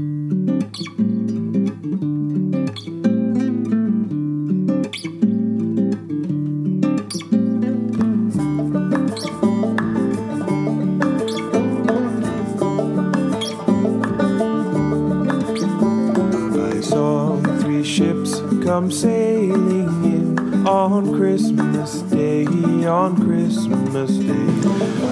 thank you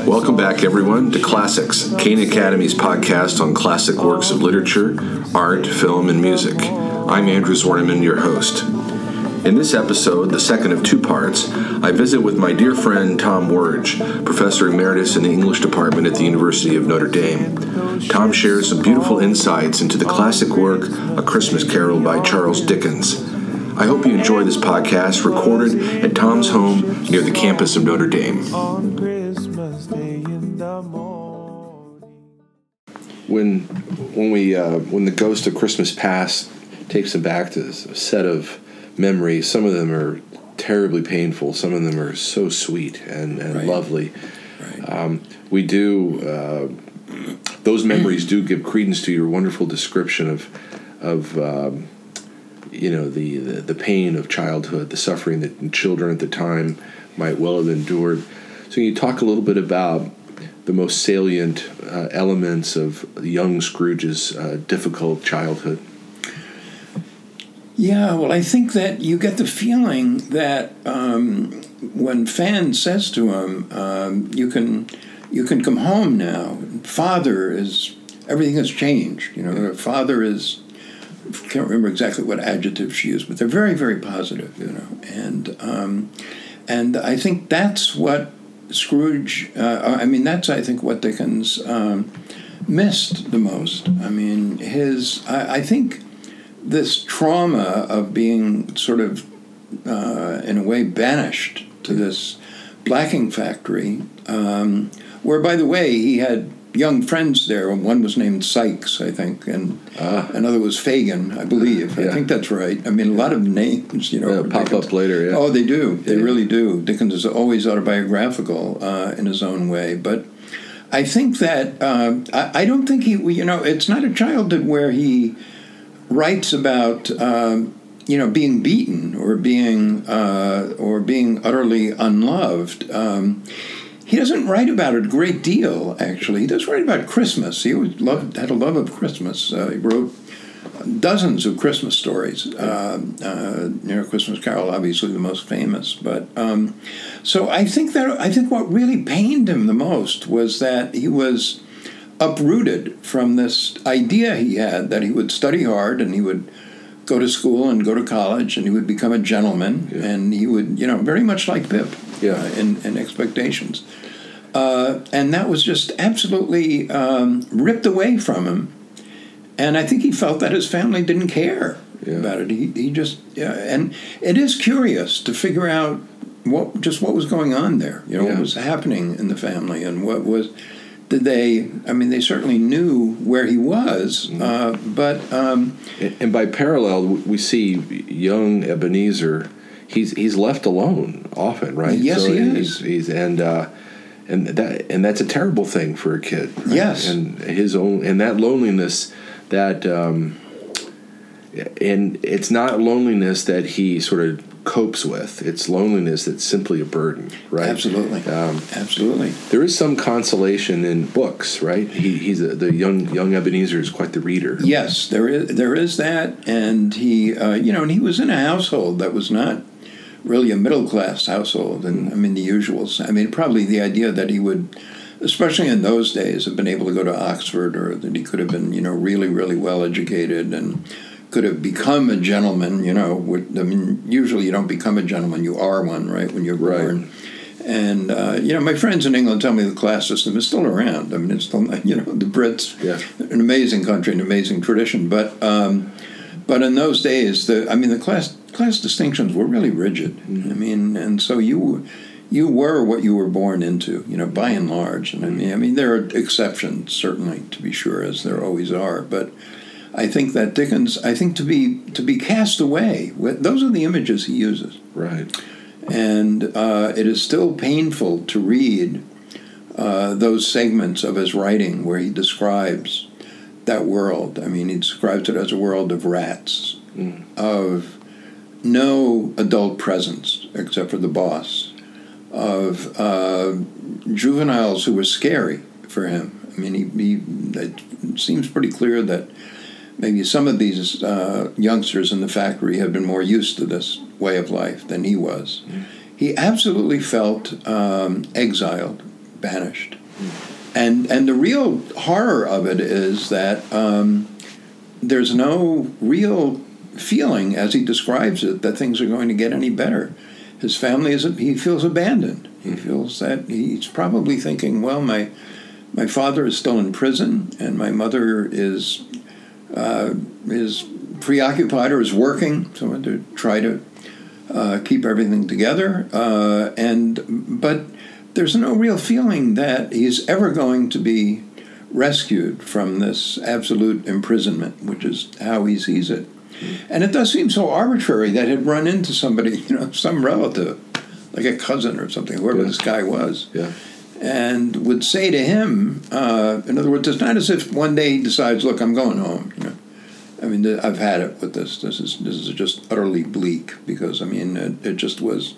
Welcome back, everyone, to Classics, Cana Academy's podcast on classic works of literature, art, film, and music. I'm Andrew Zwerneman, your host. In this episode, the second of two parts, I visit with my dear friend Tom Werge, professor emeritus in the English department at the University of Notre Dame. Tom shares some beautiful insights into the classic work A Christmas Carol by Charles Dickens. I hope you enjoy this podcast recorded at Tom's home near the campus of Notre Dame. When when we uh, when the ghost of Christmas past takes them back to a set of memories, some of them are terribly painful. Some of them are so sweet and, and Right. lovely. Right. Um, we do uh, those memories do give credence to your wonderful description of of um, you know the, the the pain of childhood, the suffering that children at the time might well have endured. So can you talk a little bit about the most salient uh, elements of young Scrooge's uh, difficult childhood. Yeah, well, I think that you get the feeling that um, when Fan says to him, um, "You can, you can come home now." Father is everything has changed. You know, father is. Can't remember exactly what adjective she used, but they're very, very positive. You know, and um, and I think that's what Scrooge. Uh, I mean, that's I think what Dickens um, missed the most. I mean, his. I, I think this trauma of being sort of, uh, in a way, banished to this blacking factory, um, where, by the way, he had young friends there. One was named Sykes, I think, and another was Fagin, I believe. I Yeah. think that's right. I mean, a lot of names, you know, Yeah, pop Dickens- up later, yeah. Oh, they do. They Yeah. really do. Dickens is always autobiographical uh, in his own way, but. I think that um, I, I don't think he, you know, it's not a childhood where he writes about um, you know being beaten or being uh, or being utterly unloved. Um, he doesn't write about it a great deal. Actually, he does write about Christmas. He always loved had a love of Christmas. Uh, he wrote dozens of Christmas stories. Uh, uh, you know, Christmas Carol, obviously the most famous. But um, so I think that I think what really pained him the most was that he was uprooted from this idea he had that he would study hard and he would go to school and go to college and he would become a gentleman and he would you know very much like Pip Yeah. uh, in, in expectations uh, and that was just absolutely um, ripped away from him and I think he felt that his family didn't care Yeah. about it he, he just yeah, and it is curious to figure out what just what was going on there you know Yeah. what was happening in the family and what was they i mean they certainly knew where he was Mm-hmm. uh, but um, And by parallel, we see young Ebenezer. He's he's left alone often, right? Yes, he he's, is. He's and uh, and that and that's a terrible thing for a kid. right? Yes. and his own and that loneliness that. Um, and it's not loneliness that he sort of copes with. It's loneliness that's simply a burden, right? absolutely Um, absolutely There is some consolation in books, right? He, he's a, the young young Ebenezer is quite the reader. yes there is there is that and he uh, you know and he was in a household that was not really a middle class household and i mean the usuals i mean probably the idea that he would especially in those days have been able to go to oxford or that he could have been you know really really well educated and could have become a gentleman you know would, i mean usually you don't become a gentleman you are one right when you're Right. born and uh, you know my friends in england tell me the class system is still around i mean it's still you know the brits Yeah. an amazing country, an amazing tradition. But um, but in those days, the I mean, the class class distinctions were really rigid. I mean, and so you you were what you were born into, you know, by and large. And I mean, I mean, there are exceptions certainly, to be sure, as there always are. But I think that Dickens, I think to be to be cast away, those are the images he uses Right. and uh, it is still painful to read uh, those segments of his writing where he describes that world. I mean, he describes it as a world of rats, of no adult presence except for the boss, of uh, juveniles who were scary for him. I mean, he, he it seems pretty clear that maybe some of these uh, youngsters in the factory had been more used to this way of life than he was. He absolutely felt um, exiled, banished. And, and the real horror of it is that um, there's no real feeling, as he describes it, that things are going to get any better. His family is, he feels abandoned. He feels that he's probably thinking, well, my, my father is still in prison, and my mother is uh, is preoccupied or is working so to try to uh, keep everything together. Uh, and but there's no real feeling that he's ever going to be rescued from this absolute imprisonment, which is how he sees it. And it does seem so arbitrary that he'd run into somebody, you know, some relative, like a cousin or something, whoever Yeah. this guy was Yeah. And would say to him, uh, in other words, it's not as if one day he decides, "Look, I'm going home." You know, I mean, th- I've had it with this. This is this is just utterly bleak because I mean, it, it just was.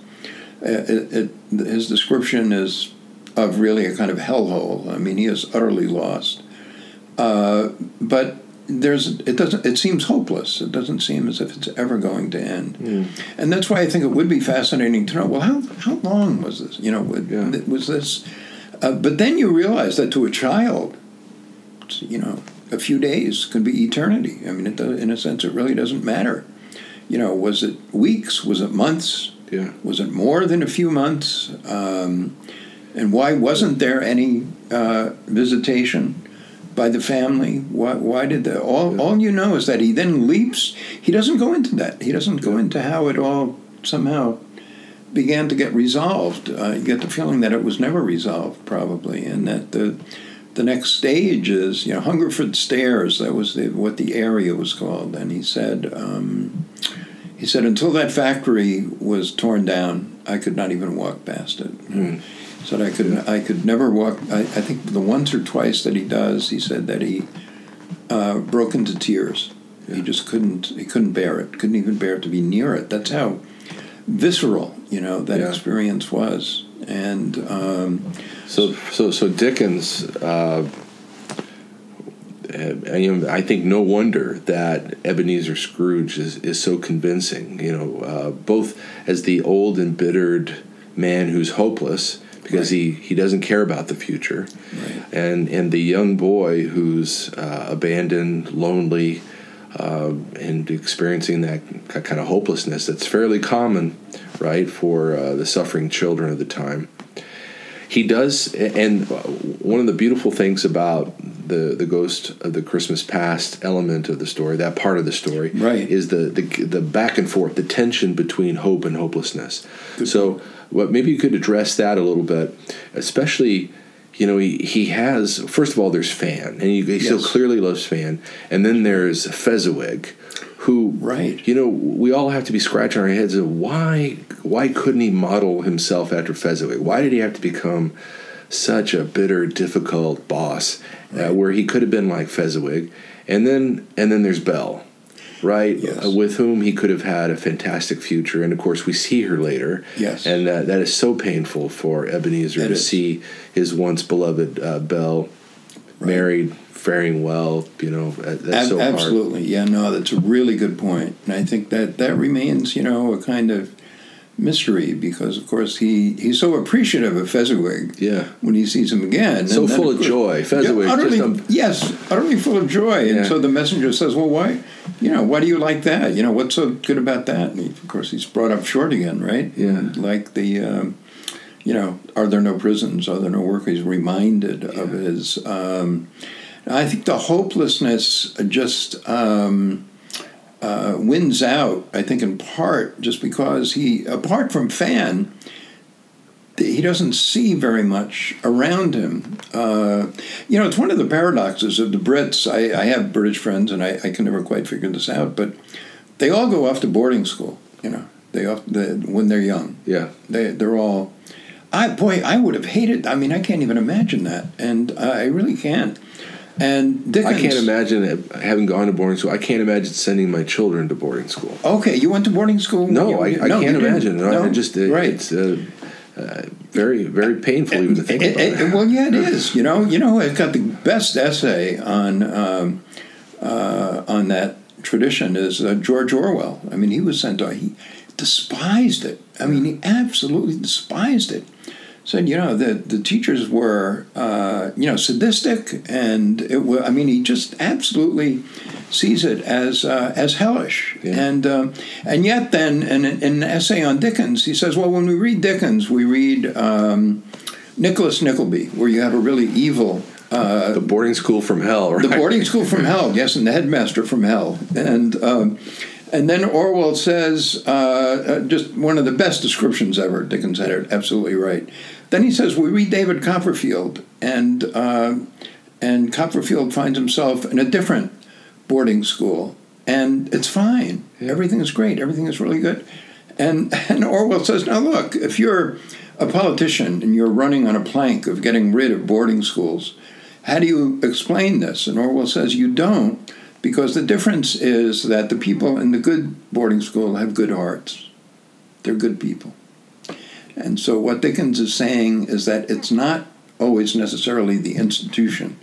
It, it, his description is of really a kind of hellhole. I mean, he is utterly lost. Uh, but there's it doesn't it seems hopeless. It doesn't seem as if it's ever going to end. And that's why I think it would be fascinating to know. Well, how how long was this? You know, would- Yeah. was this? Uh, but then you realize that to a child, you know, a few days could be eternity. I mean, it does, in a sense, it really doesn't matter. You know, was it weeks? Was it months? Yeah. Was it more than a few months? Um, and why wasn't there any uh, visitation by the family? Why, why did the all? All you know is that he then leaps. He doesn't go into that. He doesn't go into how it all somehow began to get resolved. Uh, you get the feeling that it was never resolved, probably, and that the the next stage is you know Hungerford Stairs. That was the, what the area was called, and he said. Um, he said, until that factory was torn down, I could not even walk past it. He said I could I could never walk. I, I think the once or twice that he does, he said that he uh, broke into tears. He just couldn't he couldn't bear it. Couldn't even bear to be near it. That's how visceral you know that Yeah. experience was. And um, So, so, so Dickens. Uh, uh, I think no wonder that Ebenezer Scrooge is, is so convincing. You know, uh, both as the old embittered man who's hopeless because he, he doesn't care about the future, Right. and and the young boy who's uh, abandoned, lonely, uh, and experiencing that kind of hopelessness that's fairly common, right, for uh, the suffering children of the time he does and one of the beautiful things about the the ghost of the christmas past element of the story that part of the story Right. is the the, the back and forth the tension between hope and hopelessness so what maybe you could address that a little bit especially you know he, he has first of all there's fan and he, he so Yes. clearly loves fan and then there's fezziwig who Right. you know we all have to be scratching our heads of why why couldn't he model himself after Fezziwig? Why did he have to become such a bitter, difficult boss uh, where he could have been like Fezziwig? And then and then there's Belle, right? Yes. Uh, with whom he could have had a fantastic future, and of course we see her later. Yes. and uh, that is so painful for Ebenezer It to is. see his once beloved uh, Belle married, faring well. You know, that's Ab- so hard. absolutely, yeah, no, that's a really good point, and I think that that remains, you know, a kind of mystery because, of course, he he's so appreciative of Fezziwig. Yeah. when he sees him again, So and full of course- joy. Fezziwig Yeah, utterly, just a- yes, utterly full of joy, Yeah. and so the messenger says, "Well, why, you know, why do you like that? You know, what's so good about that?" And he, of course, he's brought up short again, right? Yeah. like the. Um, you know, are there no prisons? Are there no work? He's reminded of his. Um, I think the hopelessness just um, uh, wins out. I think in part just because he, apart from Fan, he doesn't see very much around him. Uh, you know, it's one of the paradoxes of the Brits. I, I have British friends, and I, I can never quite figure this out, but they all go off to boarding school. You know, they off the, when they're young. Yeah. They they're all. I boy, I would have hated. I mean, I can't even imagine that, and I really can't. And Dickens. I can't imagine it- having gone to boarding school. I can't imagine sending my children to boarding school. Okay, you went to boarding school? No, You- I, I no, can't imagine. No, No? I just it, right. it's uh, uh, very very painful even to think about. it- well, yeah, it is. You know, you know, I've got the best essay on um, uh, on that tradition is uh, George Orwell. I mean, he was sent to he despised it. I mean, he absolutely despised it. Said, you know, the the teachers were, uh, you know, sadistic, and it was. I mean, he just absolutely sees it as uh, as hellish. Yeah. And um, and yet, then, in, in an essay on Dickens, he says, well, when we read Dickens, we read. Um, Nicholas Nickleby, where you have a really evil uh, the boarding school from hell, right? the boarding school from hell, yes, and the headmaster from hell, and um, and then Orwell says uh, uh, just one of the best descriptions ever. Dickens had it absolutely right. Then he says we read David Copperfield, and uh, and Copperfield finds himself in a different boarding school, and it's fine. Everything is great. Everything is really good. And and Orwell says, now look, if you're a politician and you're running on a plank of getting rid of boarding schools, how do you explain this? And Orwell says you don't, because the difference is that the people in the good boarding school have good hearts. They're good people. And so what Dickens is saying is that it's not always necessarily the institution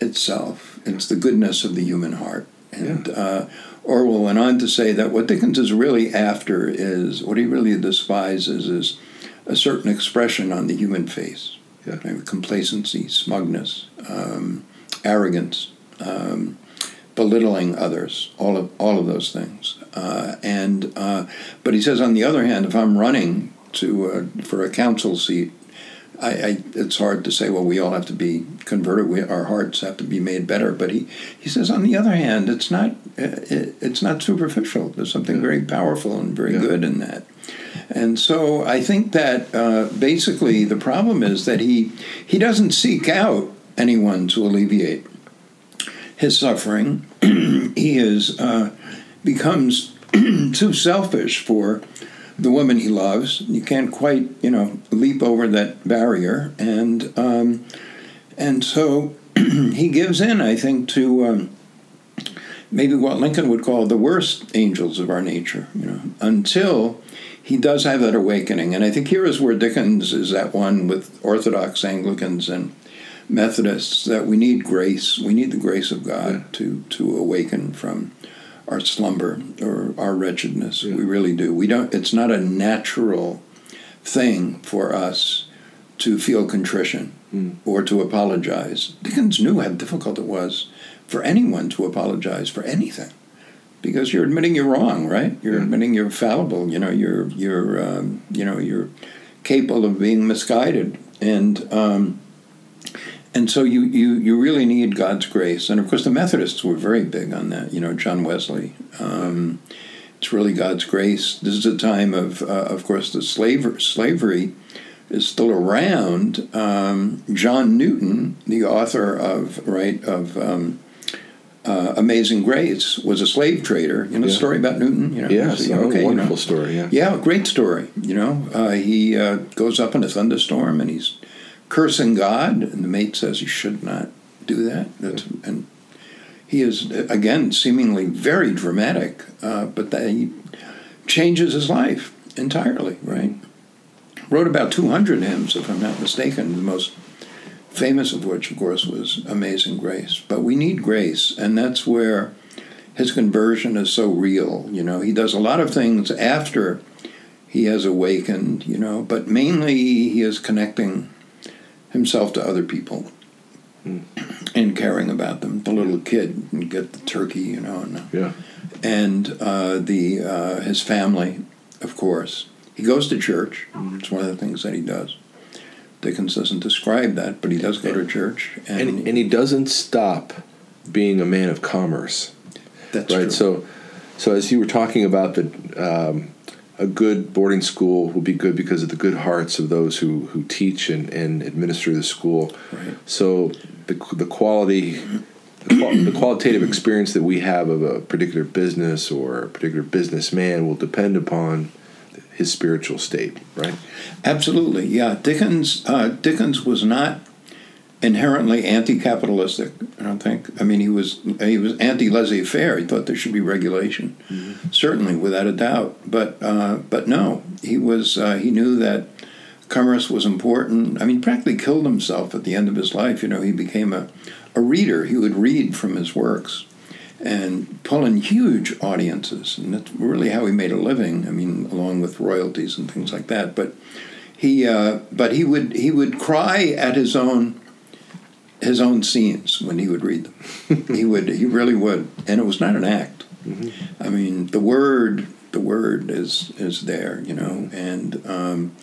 itself, it's the goodness of the human heart. And uh, Orwell went on to say that what Dickens is really after is what he really despises is a certain expression on the human face Yeah. Right? complacency, smugness, um, arrogance, um, belittling others, all of all of those things. Uh, and uh, but he says, on the other hand, if I'm running to uh, for a council seat, I, I, it's hard to say. Well, we all have to be converted. We, our hearts have to be made better. But he, he says, on the other hand, it's not uh, it, it's not superficial. There's something very powerful and very Yeah. good in that. And so I think that uh, basically the problem is that he he doesn't seek out anyone to alleviate his suffering. he is uh, becomes too selfish for the woman he loves. You can't quite you know leap over that barrier, and um, and so he gives in. I think to. Um, Maybe what Lincoln would call the worst angels of our nature, you know, until he does have that awakening. And I think here is where Dickens is at one with Orthodox Anglicans and Methodists that we need grace. We need the grace of God to to awaken from our slumber or our wretchedness. Yeah. We really do. We don't. It's not a natural thing for us to feel contrition or to apologize. Dickens knew how difficult it was for anyone to apologize for anything because you're admitting you're wrong, right? You're Yeah. admitting you're fallible. You know, you're you're um, you know you're capable of being misguided, and um, and so you, you you really need God's grace. And of course, the Methodists were very big on that. You know, John Wesley. Um, it's really God's grace. This is a time of, uh, of course, the slaver slavery is still around. Um, John Newton, the author of right of um, uh, Amazing Grace, was a slave trader. You know the story about Newton. You know, Yes, So, a okay, you know. wonderful story. Yeah. Yeah, great story. You know, uh, he uh, goes up in a thunderstorm and he's cursing God, and the mate says he should not do that. That's, and he is again seemingly very dramatic, uh, but that he changes his life entirely. Right? Wrote about two hundred hymns, if I'm not mistaken. The most famous of which, of course, was Amazing Grace. But we need grace, and that's where his conversion is so real. You know, he does a lot of things after he has awakened, you know, but mainly he is connecting himself to other people and caring about them. The little kid and get the turkey, you know, and, Yeah. and uh, the uh, his family, of course. He goes to church. It's one of the things that he does. Dickens doesn't describe that, but he does go to church, and, And and he doesn't stop being a man of commerce. that's right true. so so as you were talking about the um, a good boarding school will be good because of the good hearts of those who who teach and, and administer the school Right. so the, the quality the, qual- the qualitative experience that we have of a particular business or a particular businessman will depend upon his spiritual state right Absolutely, yeah. Dickens uh, Dickens was not inherently anti-capitalistic. I don't think. I mean, he was he was anti-laissez-faire. He thought there should be regulation, certainly without a doubt. But uh, but no, he was uh, he knew that commerce was important. I mean, practically killed himself at the end of his life. You know, he became a a reader. He would read from his works and pull in huge audiences, and that's really how he made a living. I mean, along with royalties and things like that. But he uh, but he would he would cry at his own his own scenes when he would read them. he would he really would, and it was not an act. I mean, the word the word is is there, you know, and um,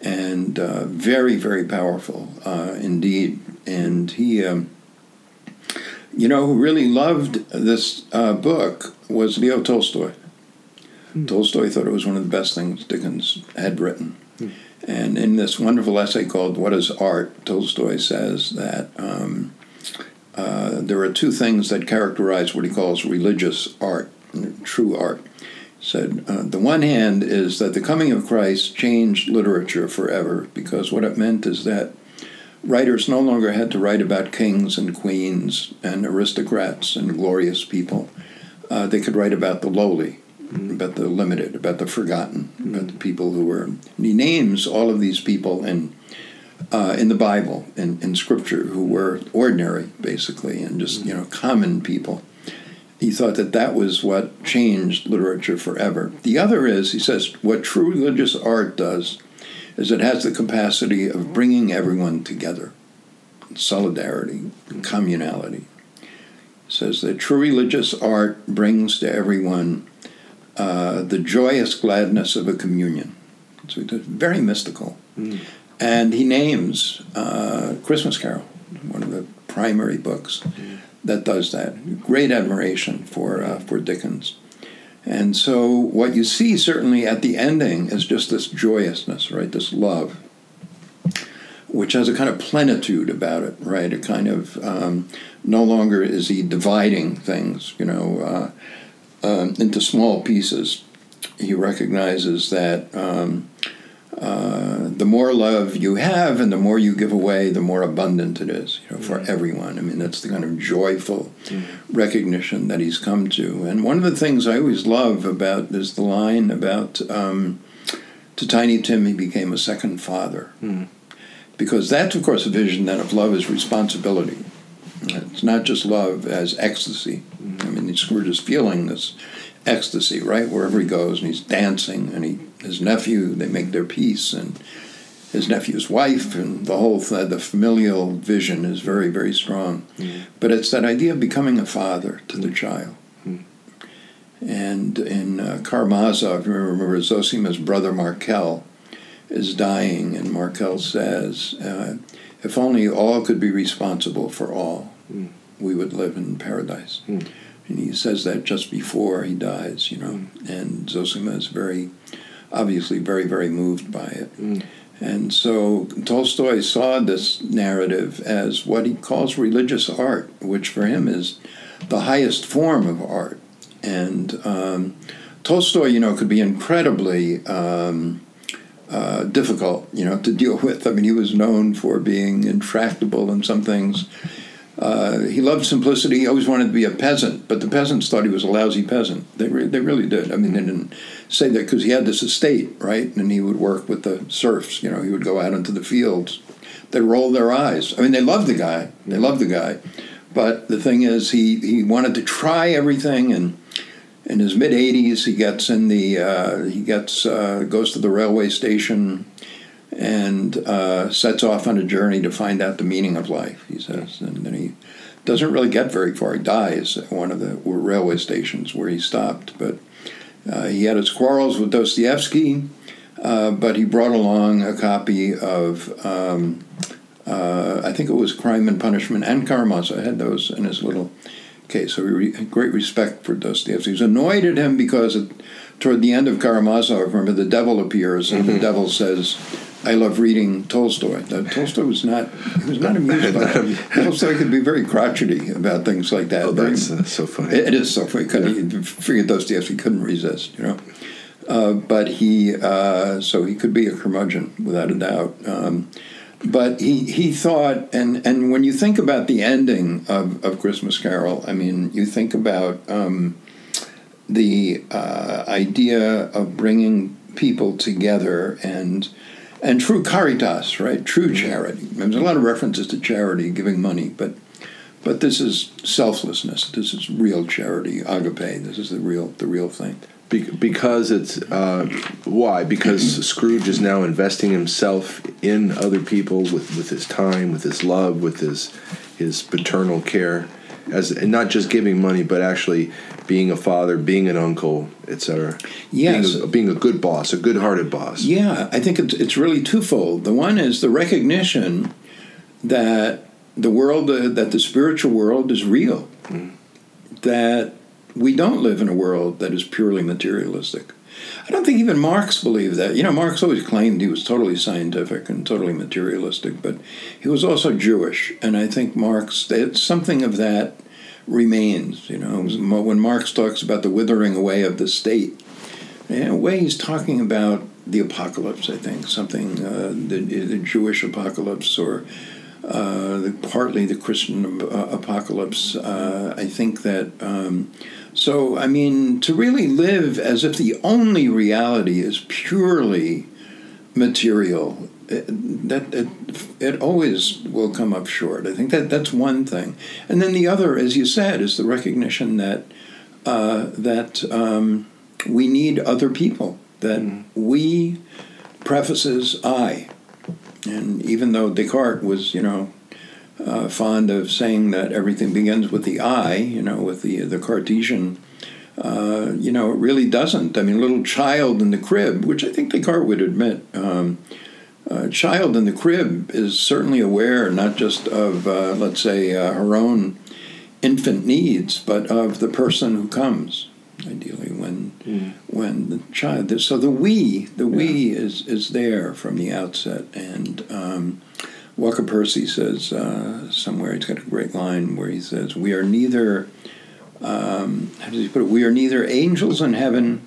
and uh, very very powerful uh, indeed. And he, um, you know, who really loved this uh, book was Leo Tolstoy. Tolstoy thought it was one of the best things Dickens had written. And in this wonderful essay called What is Art, Tolstoy says that um, uh, there are two things that characterize what he calls religious art, true art. He said, uh, the one hand is that the coming of Christ changed literature forever because what it meant is that writers no longer had to write about kings and queens and aristocrats and glorious people. Uh, they could write about the lowly, about the limited, about the forgotten, about the people who were. And he names all of these people in uh, in the Bible, in, in Scripture, who were ordinary, basically, and just you know common people. He thought that that was what changed literature forever. The other is, he says, what true religious art does is it has the capacity of bringing everyone together, solidarity, communality. He says that true religious art brings to everyone uh, the joyous gladness of a communion. So it's very mystical. And he names uh, Christmas Carol, one of the primary books that does that. Great admiration for uh, for Dickens. And so what you see certainly at the ending is just this joyousness, right? This love, which has a kind of plenitude about it, right? A kind of um, no longer is he dividing things, you know, uh, um, into small pieces. He recognizes that um, uh, the more love you have and the more you give away, the more abundant it is you know, for everyone. I mean, that's the kind of joyful recognition that he's come to. And one of the things I always love about is the line about um, to Tiny Tim, he became a second father. Because that's, of course, a vision then of love is responsibility. It's not just love as ecstasy. I mean, Scrooge is feeling this ecstasy, right, wherever he goes, and he's dancing, and he, his nephew, they make their peace, and his nephew's wife, and the whole th- the familial vision is very, very strong. But it's that idea of becoming a father to the child. And in uh, Karamazov, you remember Zosima's brother Markel is dying, and Markel says, uh, "If only all could be responsible for all, we would live in paradise." And he says that just before he dies, you know. And Zosima is very, obviously, very, very moved by it. And so Tolstoy saw this narrative as what he calls religious art, which for him is the highest form of art. And um, Tolstoy, you know, could be incredibly um, uh, difficult, you know, to deal with. I mean, he was known for being intractable in some things. Uh, he loved simplicity. He always wanted to be a peasant, but the peasants thought he was a lousy peasant. They, re- they really did. I mean, they didn't say that because he had this estate, right? And he would work with the serfs. You know, he would go out into the fields. They rolled their eyes. I mean, they loved the guy. They loved the guy. But the thing is, he, he wanted to try everything, and in his mid 80s, he gets in the uh, he gets uh, goes to the railway station and uh, sets off on a journey to find out the meaning of life. He says, and then he doesn't really get very far. He dies at one of the railway stations where he stopped. But uh, he had his quarrels with Dostoevsky, uh, but he brought along a copy of. Um, uh, I think it was Crime and Punishment and Karamazov. I had those in his little case. So he re- had great respect for Dostoevsky. He was annoyed at him because it, toward the end of Karamazov, remember the devil appears and the devil says, "I love reading Tolstoy." Now, Tolstoy was not he was not amused by that. Tolstoy could be very crotchety about things like that. Oh, Very- that's uh, so funny. it, it is so funny. Couldn't he figured Dostoevsky couldn't resist, you know. Uh, but he, uh, so he could be a curmudgeon without a doubt. Um, but he, he thought, and, and when you think about the ending of, of Christmas Carol, I mean, you think about um, the uh, idea of bringing people together and and true caritas, right? True charity. There's a lot of references to charity, giving money, but but this is selflessness. This is real charity, agape. This is the real the real thing. Be- because it's uh, why? Because Scrooge is now investing himself in other people with, with his time, with his love, with his his paternal care, as and not just giving money, but actually being a father, being an uncle, etc. Yes. being a, being a good boss, a good-hearted boss. Yeah, I think it's it's really twofold. The one is the recognition that the world, uh, that the spiritual world is real, that we don't live in a world that is purely materialistic. I don't think even Marx believed that. You know, Marx always claimed he was totally scientific and totally materialistic, but he was also Jewish, and I think Marx, something of that remains. You know, when Marx talks about the withering away of the state, in a way he's talking about the apocalypse. I think something uh, the, the Jewish apocalypse or uh, the, partly the Christian uh, apocalypse. Uh, I think that. Um, so, I mean, to really live as if the only reality is purely material, it, that it, it always will come up short. I think that that's one thing, and then the other, as you said, is the recognition that uh, that um, we need other people. That Mm. we prefaces I, and even though Descartes was, you know, uh, fond of saying that everything begins with the I, you know, with the the Cartesian. Uh, you know, it really doesn't. I mean, a little child in the crib, which I think Descartes would admit, um, a child in the crib is certainly aware not just of, uh, let's say, uh, her own infant needs, but of the person who comes. Ideally, when when the child. So the we, the we is is there from the outset, and. Um, Walker Percy says uh, somewhere he's got a great line where he says, "We are neither." Um, how does he put it? We are neither angels in heaven,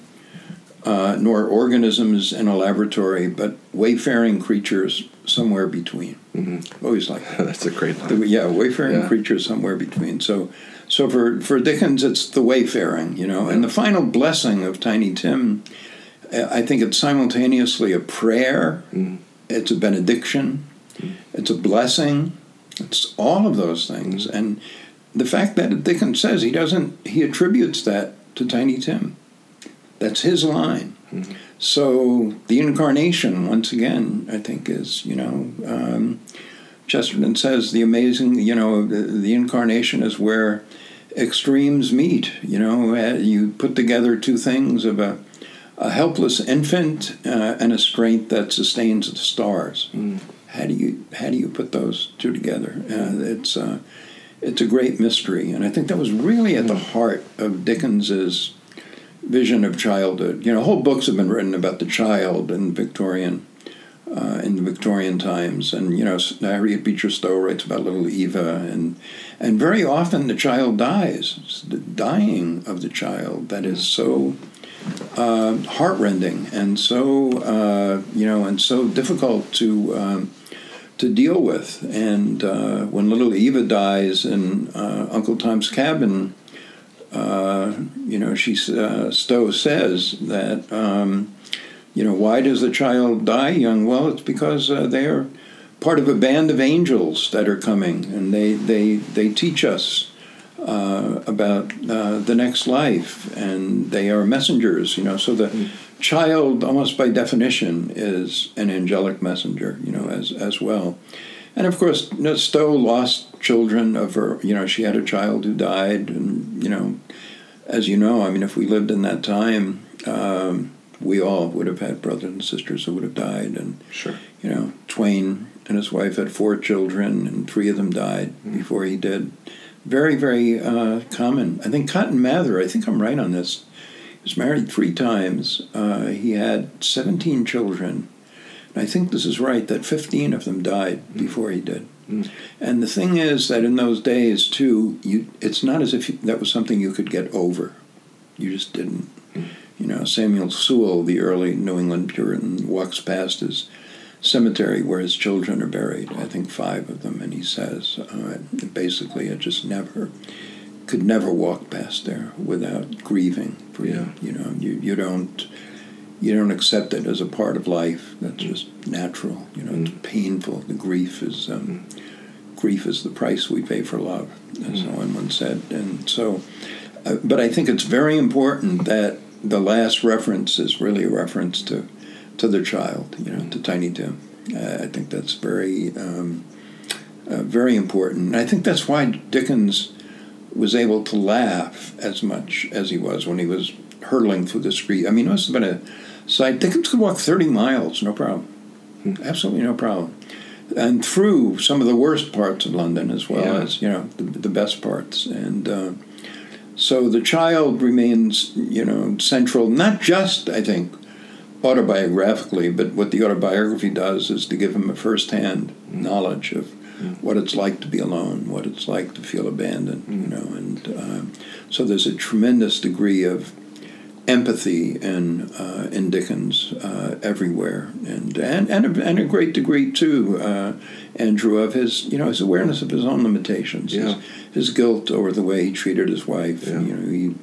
uh, nor organisms in a laboratory, but wayfaring creatures somewhere between. Mm-hmm. Always like that. That's a great line. The- yeah, wayfaring Yeah. creatures somewhere between. So, so for for Dickens, it's the wayfaring, you know, and the final blessing of Tiny Tim. I think it's simultaneously a prayer, it's a benediction, it's a blessing, it's all of those things, and the fact that Dickens says he doesn't, he attributes that to Tiny Tim. That's his line. So the incarnation, once again, I think is you know. Um, Chesterton says the amazing, you know, the, the incarnation is where extremes meet. You know, Uh, you put together two things of a, a helpless infant uh, and a strength that sustains the stars. How do you how do you put those two together? Uh, it's uh, it's a great mystery, and I think that was really at the heart of Dickens's vision of childhood. You know, whole books have been written about the child in Victorian uh, in the Victorian times, and you know, Harriet Beecher Stowe writes about little Eva, and and very often the child dies. It's the dying of the child that is so uh, heartrending and so uh, you know and so difficult to um, to deal with. And uh, when little Eva dies in uh, Uncle Tom's Cabin, uh, you know, she uh, Stowe says that um, you know why does the child die young? Well, it's because uh, they are part of a band of angels that are coming, and they they they teach us. Uh, about the next life, and they are messengers, you know. So the child, almost by definition, is an angelic messenger, you know, as as well. And of course, you know, Stowe lost children of her. You know, she had a child who died, and you know, as you know, I mean, if we lived in that time, um, we all would have had brothers and sisters who would have died, and Sure. you know, Twain and his wife had four children, and three of them died before he did. Very, very uh, common. I think Cotton Mather. I think I'm right on this. Was married three times. Uh, he had 17 children. And I think this is right that 15 of them died before he did. And the thing is that in those days too, you it's not as if you, that was something you could get over. You just didn't. You know, Samuel Sewall, the early New England Puritan, walks past his cemetery where his children are buried. I think five of them, and he says uh, basically, it just never could never walk past there without grieving for Yeah. you. You know, you you don't you don't accept it as a part of life. That's just natural. You know, it's painful. The grief is um, grief is the price we pay for love, as someone once said. And so, uh, but I think it's very important that the last reference is really a reference to to the child. You know, to Tiny Tim. Uh, I think that's very um, uh, very important. And I think that's why Dickens was able to laugh as much as he was when he was hurtling through the street. I mean, it must have been a sight. Dickens could walk 30 miles, no problem. Absolutely no problem. And through some of the worst parts of London as well Yeah. as, you know, the, the best parts. And uh, so the child remains, you know, central, not just, I think, autobiographically, but what the autobiography does is to give him a first-hand knowledge of what it's like to be alone, what it's like to feel abandoned, you know, and um, so there's a tremendous degree of empathy in uh, in Dickens uh, everywhere, and and and a, and a great degree too, uh, Andrew, of his you know his awareness of his own limitations, Yeah. his, his guilt over the way he treated his wife. Yeah. You know, he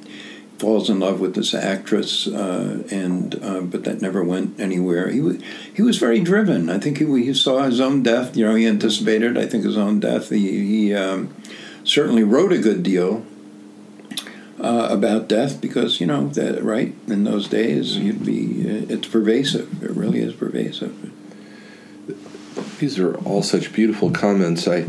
falls in love with this actress, uh, and uh, but that never went anywhere. He was he was very driven. I think he he saw his own death. You know, he anticipated. I think his own death. He he um, certainly wrote a good deal. Uh, about death, because you know that right in those days, you'd be it's pervasive. It really is pervasive. These are all such beautiful comments. I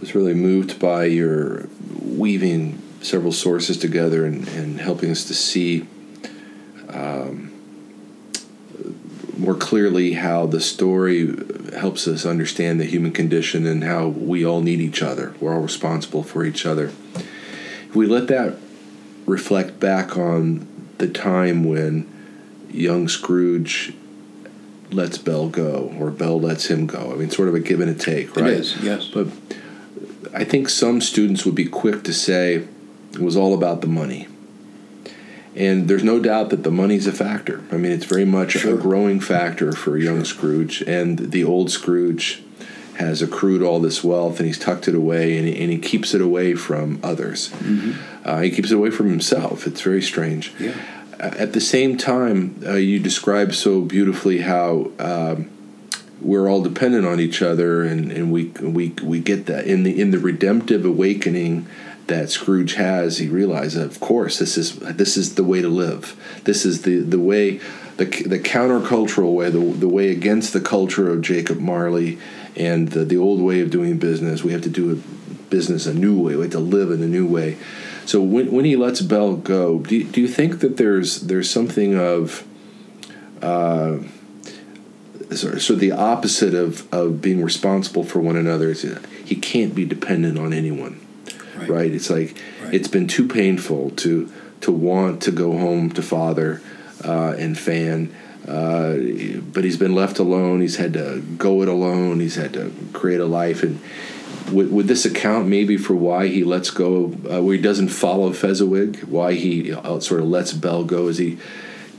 was really moved by your weaving several sources together and, and helping us to see um, more clearly how the story helps us understand the human condition and how we all need each other. We're all responsible for each other. If we let that reflect back on the time when young Scrooge lets Belle go or Belle lets him go. I mean, sort of a give and a take, right? It is, yes. But I think some students would be quick to say was all about the money. And there's no doubt that the money's a factor. I mean, it's very much Sure. a growing factor for young Scrooge. And the old Scrooge has accrued all this wealth and he's tucked it away and he, and he keeps it away from others. Uh, he keeps it away from himself. It's very strange. Yeah. Uh, At the same time, uh, you describe so beautifully how um, we're all dependent on each other, and, and we we we get that in the in the redemptive awakening that Scrooge has. He realizes, of course, this is this is the way to live. This is the the way. The, the countercultural way, the, the way against the culture of Jacob Marley and the, the old way of doing business. We have to do a business a new way. We have to live in a new way. So when, when he lets Belle go, do do you think that there's there's something of uh, sort of, the opposite of, of being responsible for one another? Is he can't be dependent on anyone, Right. right? It's like Right. it's been too painful to to want to go home to father uh, and fan. Uh, but he's been left alone. He's had to go it alone. He's had to create a life. And would, would this account maybe for why he lets go, uh, where he doesn't follow Fezziwig, why he sort of lets Belle go, is he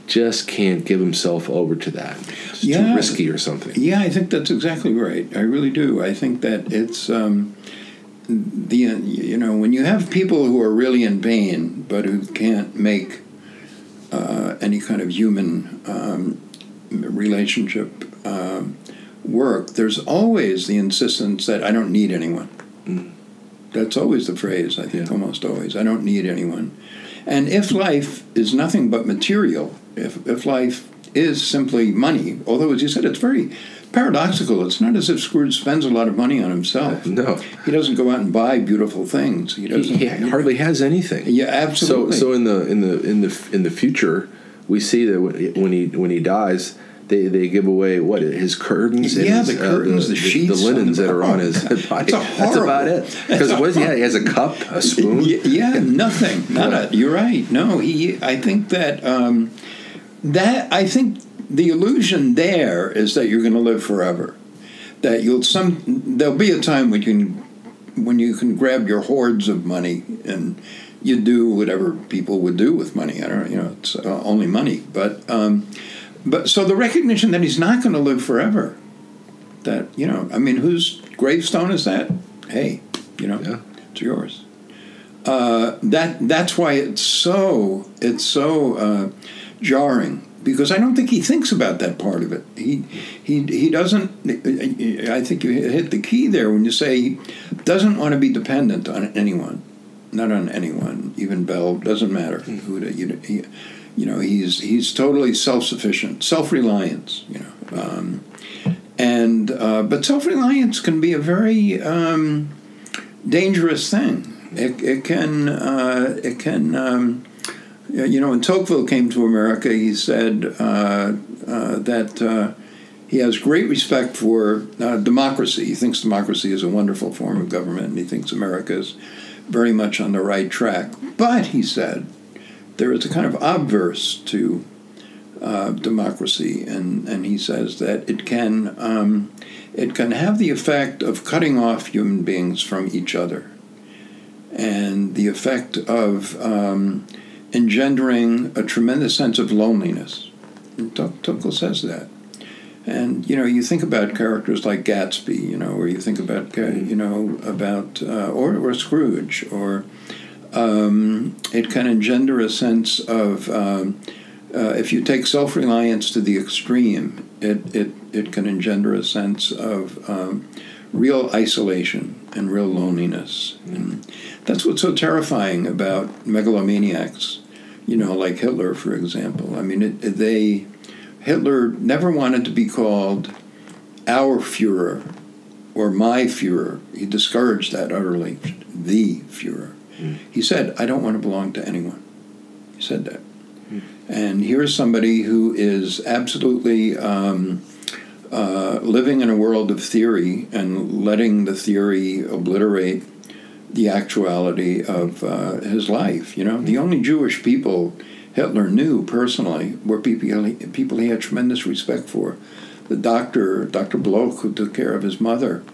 just can't give himself over to that? It's Yeah. too risky or something. Yeah, I think that's exactly right. I really do. I think that it's um, the you know when you have people who are really in pain but who can't make uh, any kind of human um, relationship um, work. There's always the insistence that I don't need anyone. That's always the phrase. I think Yeah. almost always. I don't need anyone. And if life is nothing but material, if if life is simply money, although as you said, it's very paradoxical. It's not as if Scrooge spends a lot of money on himself. No, He doesn't go out and buy beautiful things. He he, doesn't. he hardly has anything. Yeah, absolutely. So, so in the in the in the in the future, we see that when he when he dies, they, they give away what his curtains. and Yeah, his, the curtains, the sheets the linens on- that are on his body. it's a That's about it. Because what is he? He has a cup, a spoon. Yeah, nothing. Nada. You're right. No, he. I think that um, that I think the illusion there is that you're going to live forever. That you'll some there'll be a time when you can when you can grab your hoards of money and you do whatever people would do with money. I don't. You know, it's uh, only money, but. Um, but so the recognition that he's not going to live forever that you know. I mean, whose gravestone is that? Hey, you know, Yeah. it's yours. Uh, that that's why it's so it's so uh, jarring because I don't think he thinks about that part of it. He he he doesn't. I think you hit the key there when you say he doesn't want to be dependent on anyone, not on anyone, even Belle. Doesn't matter who the, you know, he, you know he's he's totally self sufficient, self reliance. You know, um, and uh, but self reliance can be a very um, dangerous thing. It, it can uh, it can um, you know when Tocqueville came to America, he said uh, uh, that uh, he has great respect for uh, democracy. He thinks democracy is a wonderful form of government, and he thinks America is very much on the right track. But he said there is a kind of obverse to uh, democracy, and, and he says that it can um, it can have the effect of cutting off human beings from each other, and the effect of um, engendering a tremendous sense of loneliness. And says that. And you know, you think about characters like Gatsby, you know, or you think about you know about uh, or or Scrooge, or um, it can engender a sense of um, uh, if you take self reliance to the extreme, it, it it can engender a sense of um, real isolation and real loneliness. And that's what's so terrifying about megalomaniacs, you know, like Hitler, for example. I mean, it, they Hitler never wanted to be called our Fuhrer or my Fuhrer. He discouraged that utterly. The Fuhrer. He said, I don't want to belong to anyone. He said that. And here's somebody who is absolutely um, uh, living in a world of theory and letting the theory obliterate the actuality of uh, his life. You know, the only Jewish people Hitler knew personally were people he, people he had tremendous respect for. The doctor, Dr. Bloch, who took care of his mother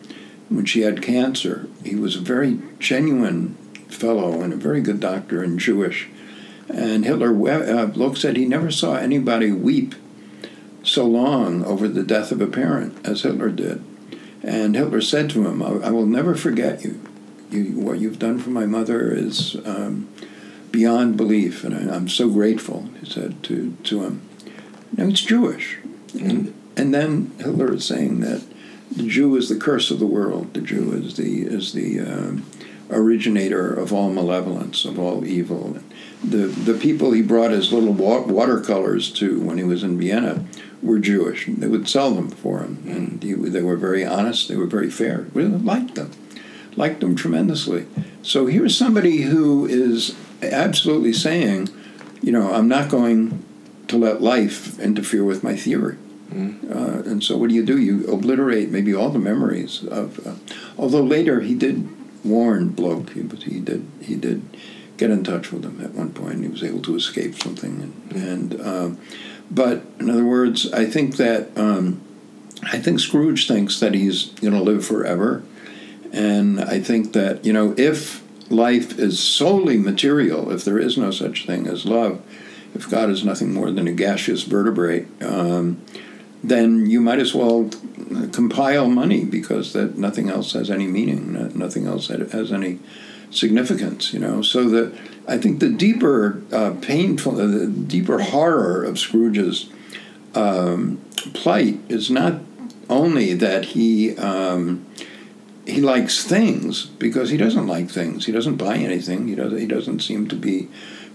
when she had cancer, he was a very genuine fellow and a very good doctor and Jewish. And Hitler, uh, Bloch said he never saw anybody weep so long over the death of a parent as Hitler did. And Hitler said to him, I, I will never forget you. You. What you've done for my mother is um, beyond belief, and I, I'm so grateful, he said to, to him. Now, he's Jewish. And, and then Hitler is saying that the Jew is the curse of the world. The Jew is the, is the um, originator of all malevolence, of all evil. The, the people he brought his little wa- watercolors to when he was in Vienna were Jewish. They would sell them for him, and he, they were very honest. They were very fair. We liked them, liked them tremendously. So here's somebody who is absolutely saying, you know, I'm not going to let life interfere with my theory. Uh, and so, what do you do? You obliterate maybe all the memories of. Uh, although later he did warn Bloch, He, but he did he did get in touch with him at one point. He was able to escape something, and, and um, but in other words, I think that um, I think Scrooge thinks that he's going to live forever, and I think that you know if life is solely material, if there is no such thing as love, if God is nothing more than a gaseous vertebrate, um, then you might as well compile money because that nothing else has any meaning, nothing else has any significance. You know, so that I think the deeper uh, painful, the deeper horror of Scrooge's um, plight is not only that he. Um, he likes things because he doesn't like things. He doesn't buy anything. He doesn't. He doesn't seem to be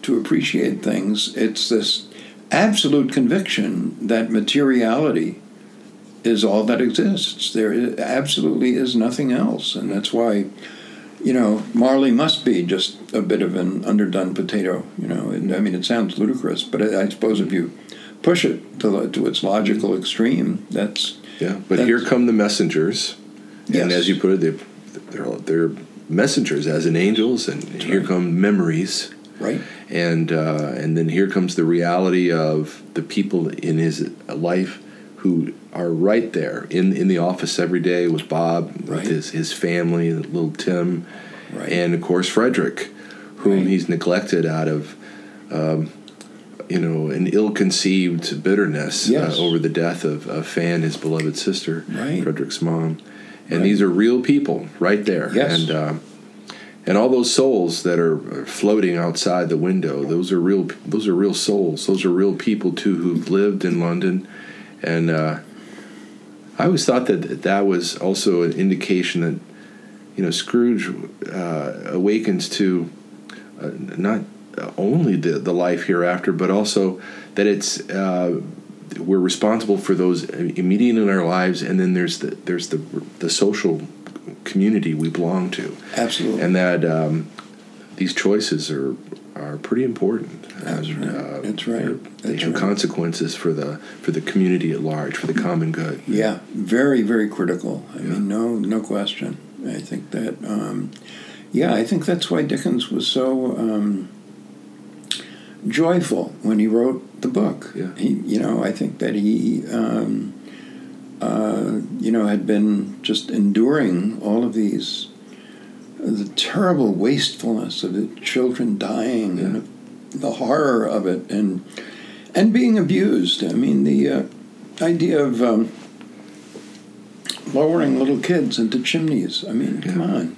to appreciate things. It's this absolute conviction that materiality is all that exists. There absolutely is nothing else, and that's why, you know, Marley must be just a bit of an underdone potato. You know, and, I mean, it sounds ludicrous, but I, I suppose if you push it to, to its logical extreme, that's Yeah, but That's- here come the messengers, and as you put it, they're, they're they're messengers as in angels, and here right. come memories, right. and uh, and then here comes the reality of the people in his life who are right there in in the office every day with Bob, Right. with his his family, little Tim, Right. and of course Frederick, whom Right. he's neglected out of um, you know, an ill-conceived bitterness Yes. uh, over the death of, of Fan, his beloved sister, Right. Frederick's mom, and Right. these are real people right there, Yes. and uh, and all those souls that are floating outside the window, those are real. Those are real souls. Those are real people too who've lived in London, and uh, I always thought that that was also an indication that you know Scrooge uh, awakens to uh, not only the the life hereafter, but also that it's uh, we're responsible for those immediate in our lives, and then there's the there's the the social community we belong to, Absolutely. and that um, these choices are are pretty important. That's And, right. uh, That's right. they're- They That's have right. consequences for the for the community at large, for the common good. Yeah, very, very critical. I mean, no, no question. I think that, um, yeah, I think that's why Dickens was so um, joyful when he wrote the book. Yeah. He, you know, I think that he, um, uh, you know, had been just enduring all of these, the terrible wastefulness of the children dying and the horror of it, and and being abused. I mean, the uh, idea of um, lowering little kids into chimneys. I mean, come on.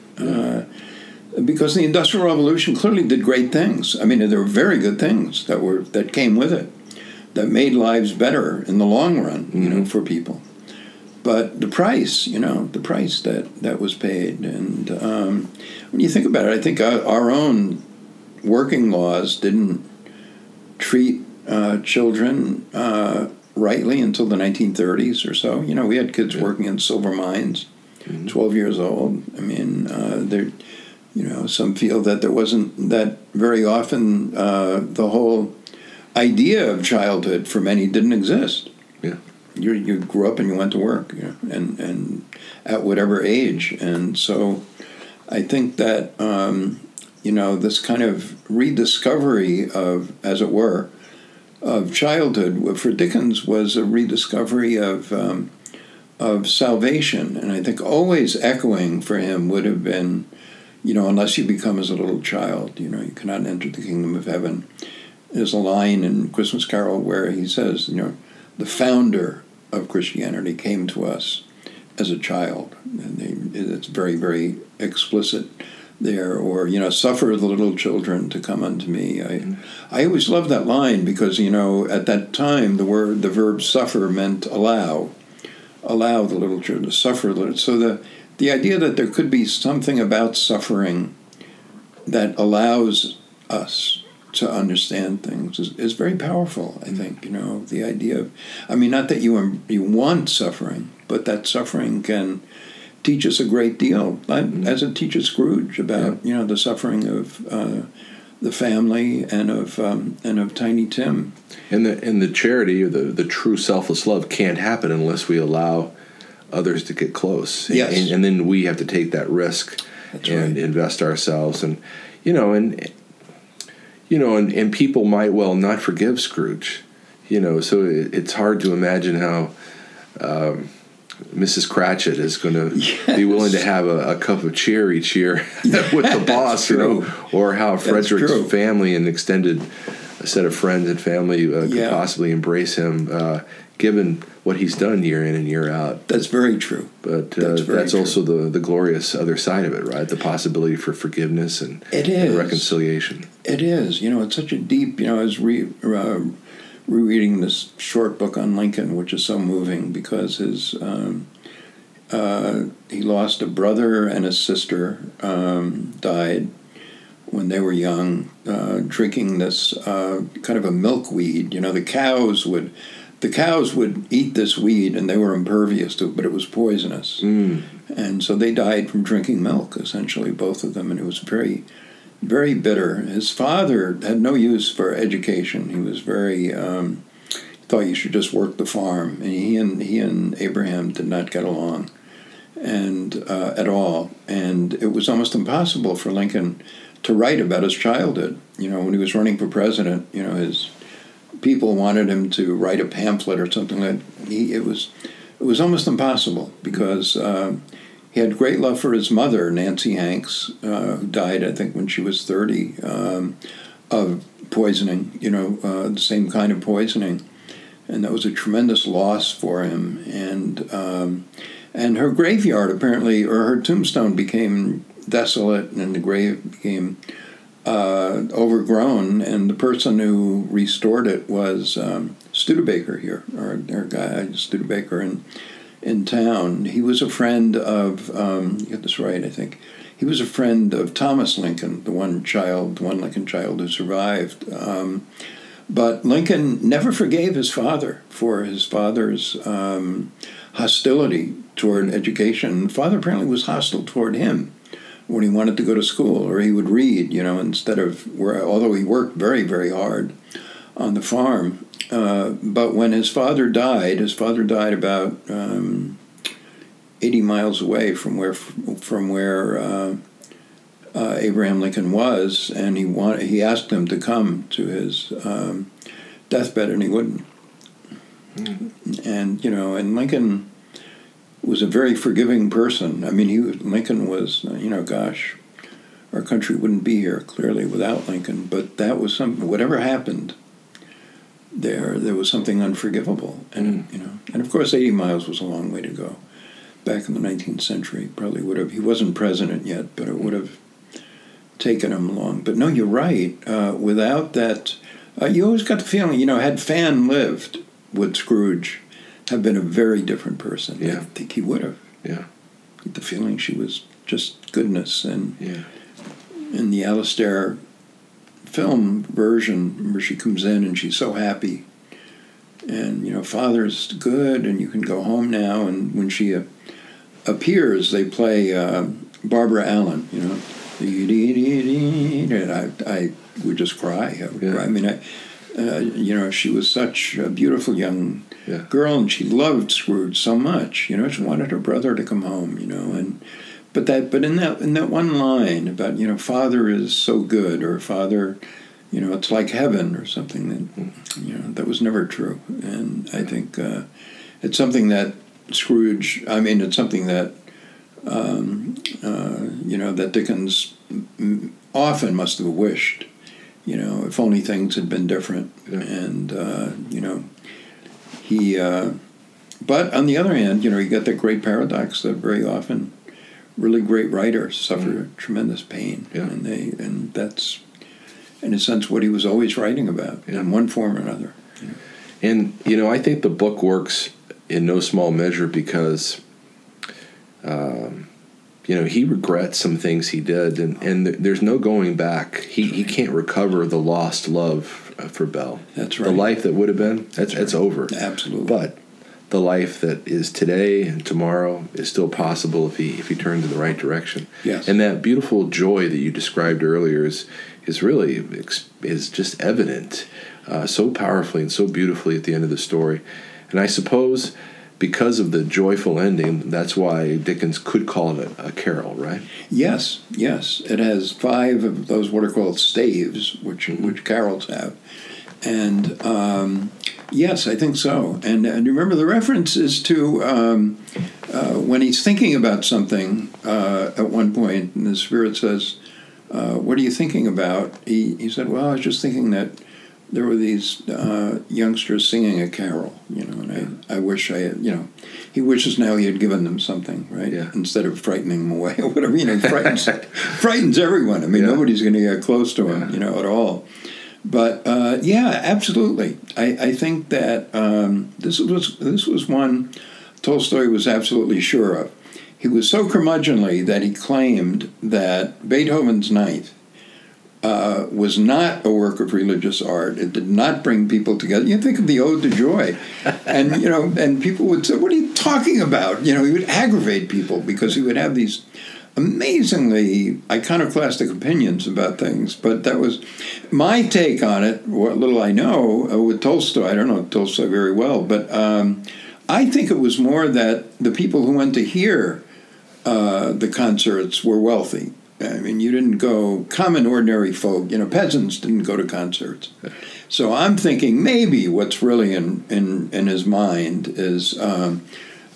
Because the Industrial Revolution clearly did great things. I mean, there were very good things that were that came with it, that made lives better in the long run. You know, for people. But the price, you know, the price that that was paid, and um, when you think about it, I think our, own working laws didn't treat uh, children uh, rightly until the 1930s or so. You know, we had kids working in silver mines, 12 years old. I mean, uh, there, you know, some feel that there wasn't that very often uh, the whole idea of childhood for many didn't exist. Yeah. You, you grew up and you went to work, you know, and, and at whatever age. And so I think that, um, you know, this kind of rediscovery of, as it were, of childhood for Dickens was a rediscovery of um, of salvation, and I think always echoing for him would have been, you know, unless you become as a little child, you know, you cannot enter the kingdom of heaven. There's a line in Christmas Carol where he says, you know, the founder of Christianity came to us as a child, and they, it's very very explicit there. Or you know suffer the little children to come unto me. I mm-hmm. i always loved that line because you know at that time the word the verb suffer meant allow. Allow the little children to suffer a little. So the the idea that there could be something about suffering that allows us to understand things is, is very powerful i think you know the idea of i mean not that you you want suffering but that suffering can teach us a great deal, as it teaches Scrooge about you know the suffering of uh, the family and of um, and of Tiny Tim. And the and the charity or the, the true selfless love can't happen unless we allow others to get close. Yes. And, and then we have to take that risk That's and right. invest ourselves and you know and you know and, and people might well not forgive Scrooge. You know, so it, it's hard to imagine how um, Mrs. Cratchit is going to be willing to have a, a cup of cheer each year with the boss, you know, or how Frederick's family and extended set of friends and family uh, could Yeah. possibly embrace him, uh, given what he's done year in and year out. That's very true. But uh, That's that's, true. also the, the glorious other side of it, right? The possibility for forgiveness and, It and reconciliation. It is. You know, it's such a deep. You know, I was re, uh, rereading this short book on Lincoln, which is so moving because his um, uh, he lost a brother and a sister um, died when they were young, uh, drinking this uh, kind of a milkweed. You know, the cows would. The cows would eat this weed, and they were impervious to it, but it was poisonous, Mm. and so they died from drinking milk. Essentially, both of them, and it was very, very bitter. His father had no use for education. He was very um, thought you should just work the farm, and he and he and Abraham did not get along, and uh, at all. And it was almost impossible for Lincoln to write about his childhood. You know, when he was running for president, you know, his people wanted him to write a pamphlet or something like he. It was it was almost impossible because. Um, he had great love for his mother, Nancy Hanks, uh, who died, I think, when she was 30, um, of poisoning, you know, uh, the same kind of poisoning, and that was a tremendous loss for him. And um, and her graveyard apparently, or her tombstone, became desolate, and the grave became uh, overgrown. And the person who restored it was um, Studebaker here, or our guy Studebaker in in town. He was a friend of um, get this right, I think. He was a friend of Thomas Lincoln, the one child, the one Lincoln child who survived. Um, but Lincoln never forgave his father for his father's um, hostility toward education. Father apparently was hostile toward him when he wanted to go to school, or he would read, you know, instead of where. Although he worked very, very hard on the farm, uh, but when his father died, his father died about um, eighty miles away from where from where uh, uh, Abraham Lincoln was, and he wanted, he asked him to come to his um, deathbed, and he wouldn't. Mm. And you know, and Lincoln was a very forgiving person. I mean, he Lincoln was, you know, gosh, our country wouldn't be here clearly without Lincoln. But that was some whatever happened there, there was something unforgivable, and mm. you know, and of course, eighty miles was a long way to go. Back in the nineteenth century, probably would have. He wasn't president yet, but it would have taken him long. But no, you're right. Uh, without that, uh, you always got the feeling, you know, had Fan lived, would Scrooge have been a very different person? Yeah. I think he would have. Yeah. The feeling she was just goodness and yeah. in the Alistair film version where she comes in and she's so happy and you know father's good and you can go home now and when she uh, appears they play uh, barbara allen you know and I, I would just cry I, would yeah. cry. I mean I, uh, you know she was such a beautiful young yeah. girl and she loved scrooge so much you know she wanted her brother to come home you know and but that but in that in that one line about you know father is so good or father you know it's like heaven or something that you know that was never true and i think uh, it's something that scrooge i mean it's something that um, uh, you know that dickens often must have wished you know if only things had been different yeah. and uh, you know he uh, but on the other hand you know you got that great paradox that very often really great writers suffer mm. tremendous pain, yeah. and they and that's in a sense what he was always writing about yeah. in one form or another. And you know, I think the book works in no small measure because. Um, you know he regrets some things he did and, and there's no going back he, right. he can't recover the lost love for belle that's right the life that would have been that's, that's, right. that's over absolutely but the life that is today and tomorrow is still possible if he if he turns in the right direction. Yes. And that beautiful joy that you described earlier is is really is just evident uh, so powerfully and so beautifully at the end of the story. And I suppose because of the joyful ending, that's why Dickens could call it a, a, carol, right? Yes, yes. It has five of those what are called staves, which mm-hmm. which carols have, and um, Yes, I think so. And, and remember, the reference is to um, uh, when he's thinking about something uh, at one point, and the Spirit says, uh, What are you thinking about? He, he said, Well, I was just thinking that there were these uh, youngsters singing a carol, you know, and I, I wish I had, you know, he wishes now he had given them something, right? Yeah. Instead of frightening them away or whatever, you know, frightens, frightens everyone. I mean, yeah. nobody's going to get close to him, yeah. you know, at all. But uh, yeah, absolutely. I, I think that um, this was this was one Tolstoy was absolutely sure of. He was so curmudgeonly that he claimed that Beethoven's Ninth uh, was not a work of religious art. It did not bring people together. You think of the Ode to Joy, and you know, and people would say, "What are you talking about?" You know, he would aggravate people because he would have these amazingly iconoclastic opinions about things. But that was my take on it. What little I know uh, with Tolstoy, I don't know Tolstoy very well, but um, I think it was more that the people who went to hear uh, the concerts were wealthy. I mean, you didn't go, common, ordinary folk, you know, peasants didn't go to concerts. So I'm thinking maybe what's really in, in, in his mind is um,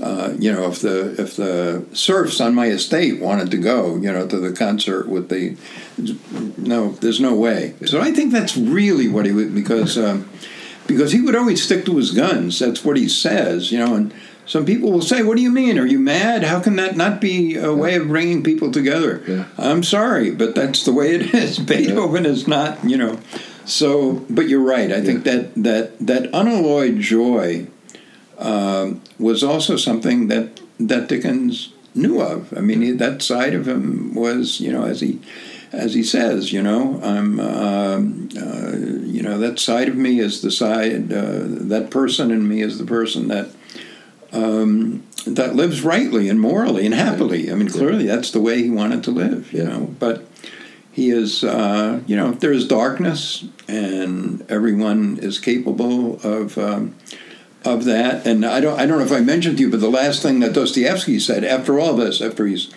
uh, you know, if the if the serfs on my estate wanted to go, you know, to the concert with the, no, there's no way. So I think that's really what he would because um, because he would always stick to his guns. That's what he says, you know, and. Some people will say, "What do you mean? Are you mad? How can that not be a way of bringing people together?" Yeah. I'm sorry, but that's the way it is. Beethoven is not, you know. So, but you're right. I think that that that unalloyed joy um, was also something that that Dickens knew of. I mean, he, that side of him was, you know, as he as he says, you know, I'm, um uh, you know, that side of me is the side, uh, that person in me is the person that um, that lives rightly and morally and happily. I mean, clearly that's the way he wanted to live, you know. But he is, uh, you know, there is darkness, and everyone is capable of. Um, of that, and I don't, I don't know if I mentioned to you, but the last thing that Dostoevsky said after all this, after he's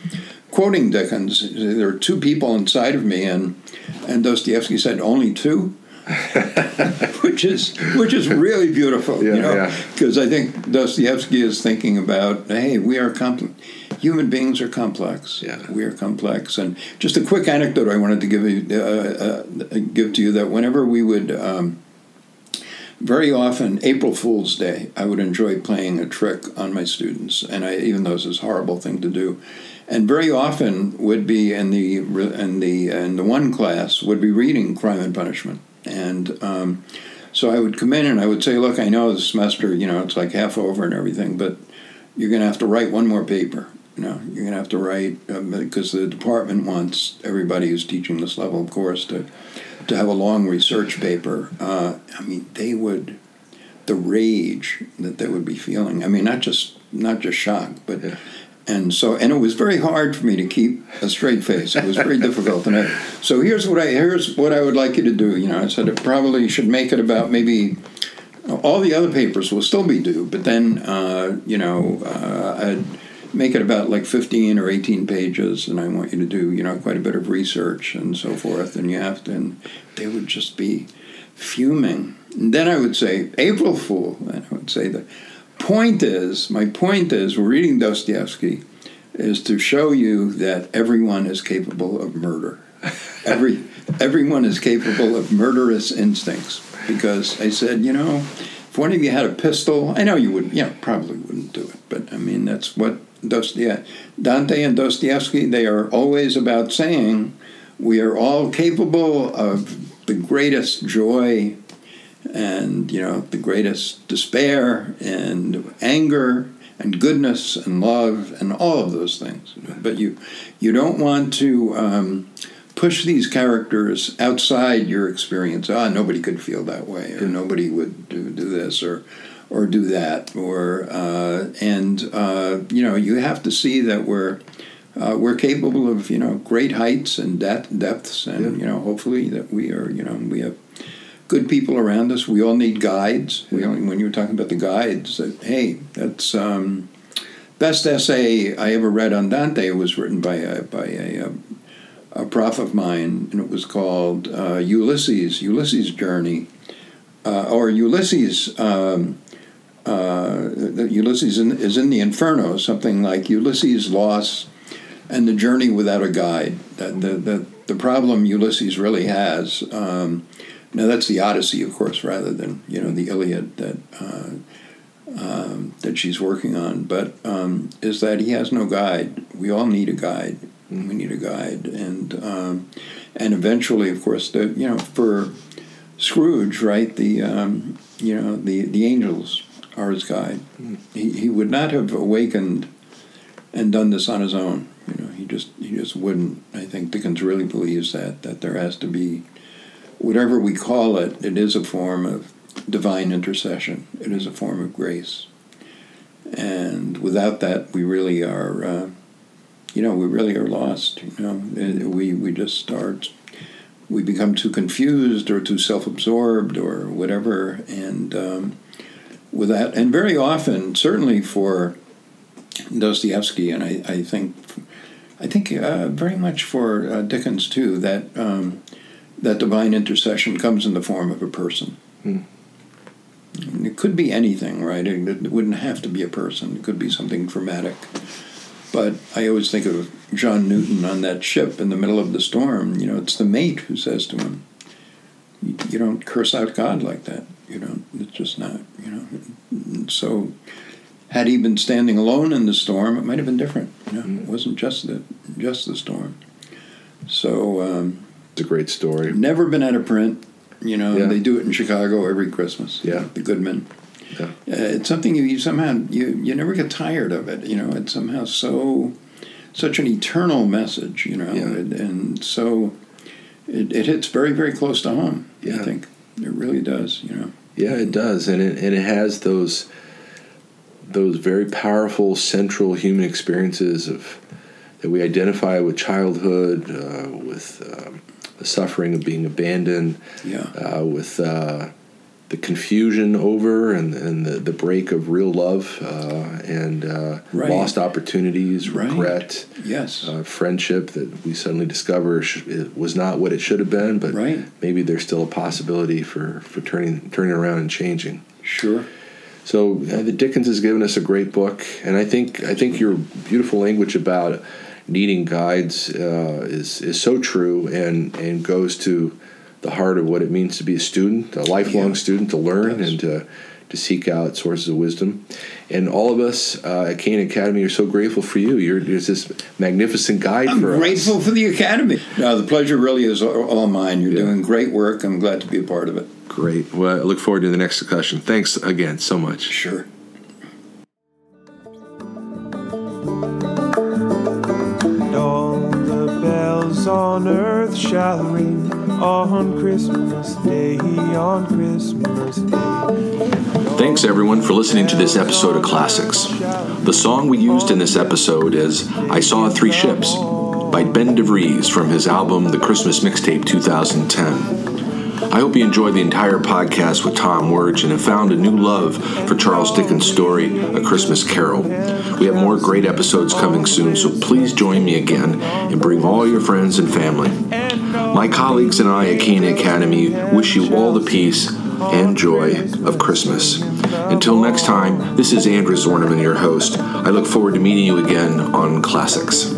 quoting Dickens, there are two people inside of me, and and Dostoevsky said only two, which is which is really beautiful, Yeah, you know, yeah. because I think Dostoevsky is thinking about, hey, we are complex. Human beings are complex. Yeah. We are complex. And just a quick anecdote I wanted to give you, uh, uh, give to you that whenever we would, um, very often April Fool's Day, I would enjoy playing a trick on my students, and I even though it's this horrible thing to do, and very often would be in the in the in the one class would be reading Crime and Punishment, and um, so I would come in and I would say, look, I know the semester, you know, it's like half over and everything, but you're going to have to write one more paper. You know, you're going to have to write um, because the department wants everybody who's teaching this level of course to to have a long research paper. Uh, I mean, they would the rage that they would be feeling. I mean, not just not just shock, but Yeah. And so and it was very hard for me to keep a straight face. It was very difficult. And I, so here's what I here's what I would like you to do. You know, I said it probably should make it about maybe all the other papers will still be due, but then uh, you know uh, I'd make it about like 15 or 18 pages and i want you to do you know quite a bit of research and so forth and you have to and they would just be fuming and then i would say april fool and i would say the point is my point is we're reading dostoevsky is to show you that everyone is capable of murder. Every everyone is capable of murderous instincts. Because i said you know if one of you had a pistol i know you would you know probably wouldn't do it but i mean that's what Dostoevsky, Dante and Dostoevsky, they are always about saying we are all capable of the greatest joy and you know the greatest despair and anger and goodness and love and all of those things. But you you don't want to um, push these characters outside your experience. Ah, nobody could feel that way, or nobody would do, do this, or or do that, or uh, and uh, you know you have to see that we're uh, we're capable of you know great heights and depth, depths, and Yeah. you know hopefully that we are you know we have good people around us. We all need guides. We only, when you were talking about the guides, that hey, that's um, best essay I ever read on Dante was written by a by a, a, a prof of mine, and it was called uh, Ulysses Ulysses Journey, uh, or Ulysses. Um, uh, Ulysses in, is in the Inferno, something like Ulysses' loss and the journey without a guide. That the, the, the problem Ulysses really has. Um, now that's the Odyssey, of course, rather than you know the Iliad that uh, um, that she's working on. But um, is that he has no guide. We all need a guide. We need a guide, and um, and eventually, of course, the you know for Scrooge, right? The um, you know the the angels are his guide. He he would not have awakened and done this on his own. You know, he just he just wouldn't. I think Dickens really believes that that there has to be whatever we call it. It is a form of divine intercession. It is a form of grace, and without that, we really are. Uh, you know, we really are lost. You know, we we just start. We become too confused or too self-absorbed or whatever, and um, with that, and very often, certainly for Dostoevsky, and I, I think, I think uh, very much for uh, Dickens too. That um, that divine intercession comes in the form of a person. It could be anything, right? It, wouldn't have to be a person. It could be something dramatic. But I always think of John Newton on that ship in the middle of the storm. You know, it's the mate who says to him, "You, don't curse out God like that. You don't. It's just not. You know." So, had he been standing alone in the storm, it might have been different. You know, it wasn't just the just the storm. So, um, It's a great story. never been out of print. You know, Yeah. they do it in Chicago every Christmas. Yeah. the Goodman. Yeah. Uh, it's something you, you somehow you you never get tired of it. You know, it's somehow so such an eternal message. You know, Yeah. and, and so it, it hits very very close to home. Yeah. I think it really does. You know, Yeah, it does, and it and it has those those very powerful central human experiences of that we identify with childhood, uh, with um, the suffering of being abandoned, yeah, uh, with uh, the confusion over and, and the, the break of real love uh, and uh, Right. lost opportunities, Right. regret, yes, uh, friendship that we suddenly discover sh- it was not what it should have been, but Right. maybe there's still a possibility for, for turning turning around and changing. sure, So uh, the Dickens has given us a great book, and I think I think your beautiful language about needing guides uh, is is so true and and goes to the heart of what it means to be a student, a lifelong Yeah. student, to learn and to to seek out sources of wisdom. And all of us uh, at Cana Academy are so grateful for you. You're there's this magnificent guide for us. I'm for grateful us. for the Academy. No, the pleasure really is all all mine. You're Yeah. doing great work. I'm glad to be a part of it. Great. Well, I look forward to the next discussion. Thanks again so much. Sure. On earth shall ring on Christmas Day, on Christmas Day. Thanks everyone for listening to this episode of Classics. The song we used in this episode is I Saw Three Ships by Ben DeVries from his album The Christmas Mixtape 2010. I hope you enjoyed the entire podcast with Tom Werge and have found a new love for Charles Dickens' story, A Christmas Carol. We have more great episodes coming soon, so please join me again and bring all your friends and family. My colleagues and I at Cana Academy wish you all the peace and joy of Christmas. Until next time, this is Andrew Zwerneman, your host. I look forward to meeting you again on Classics.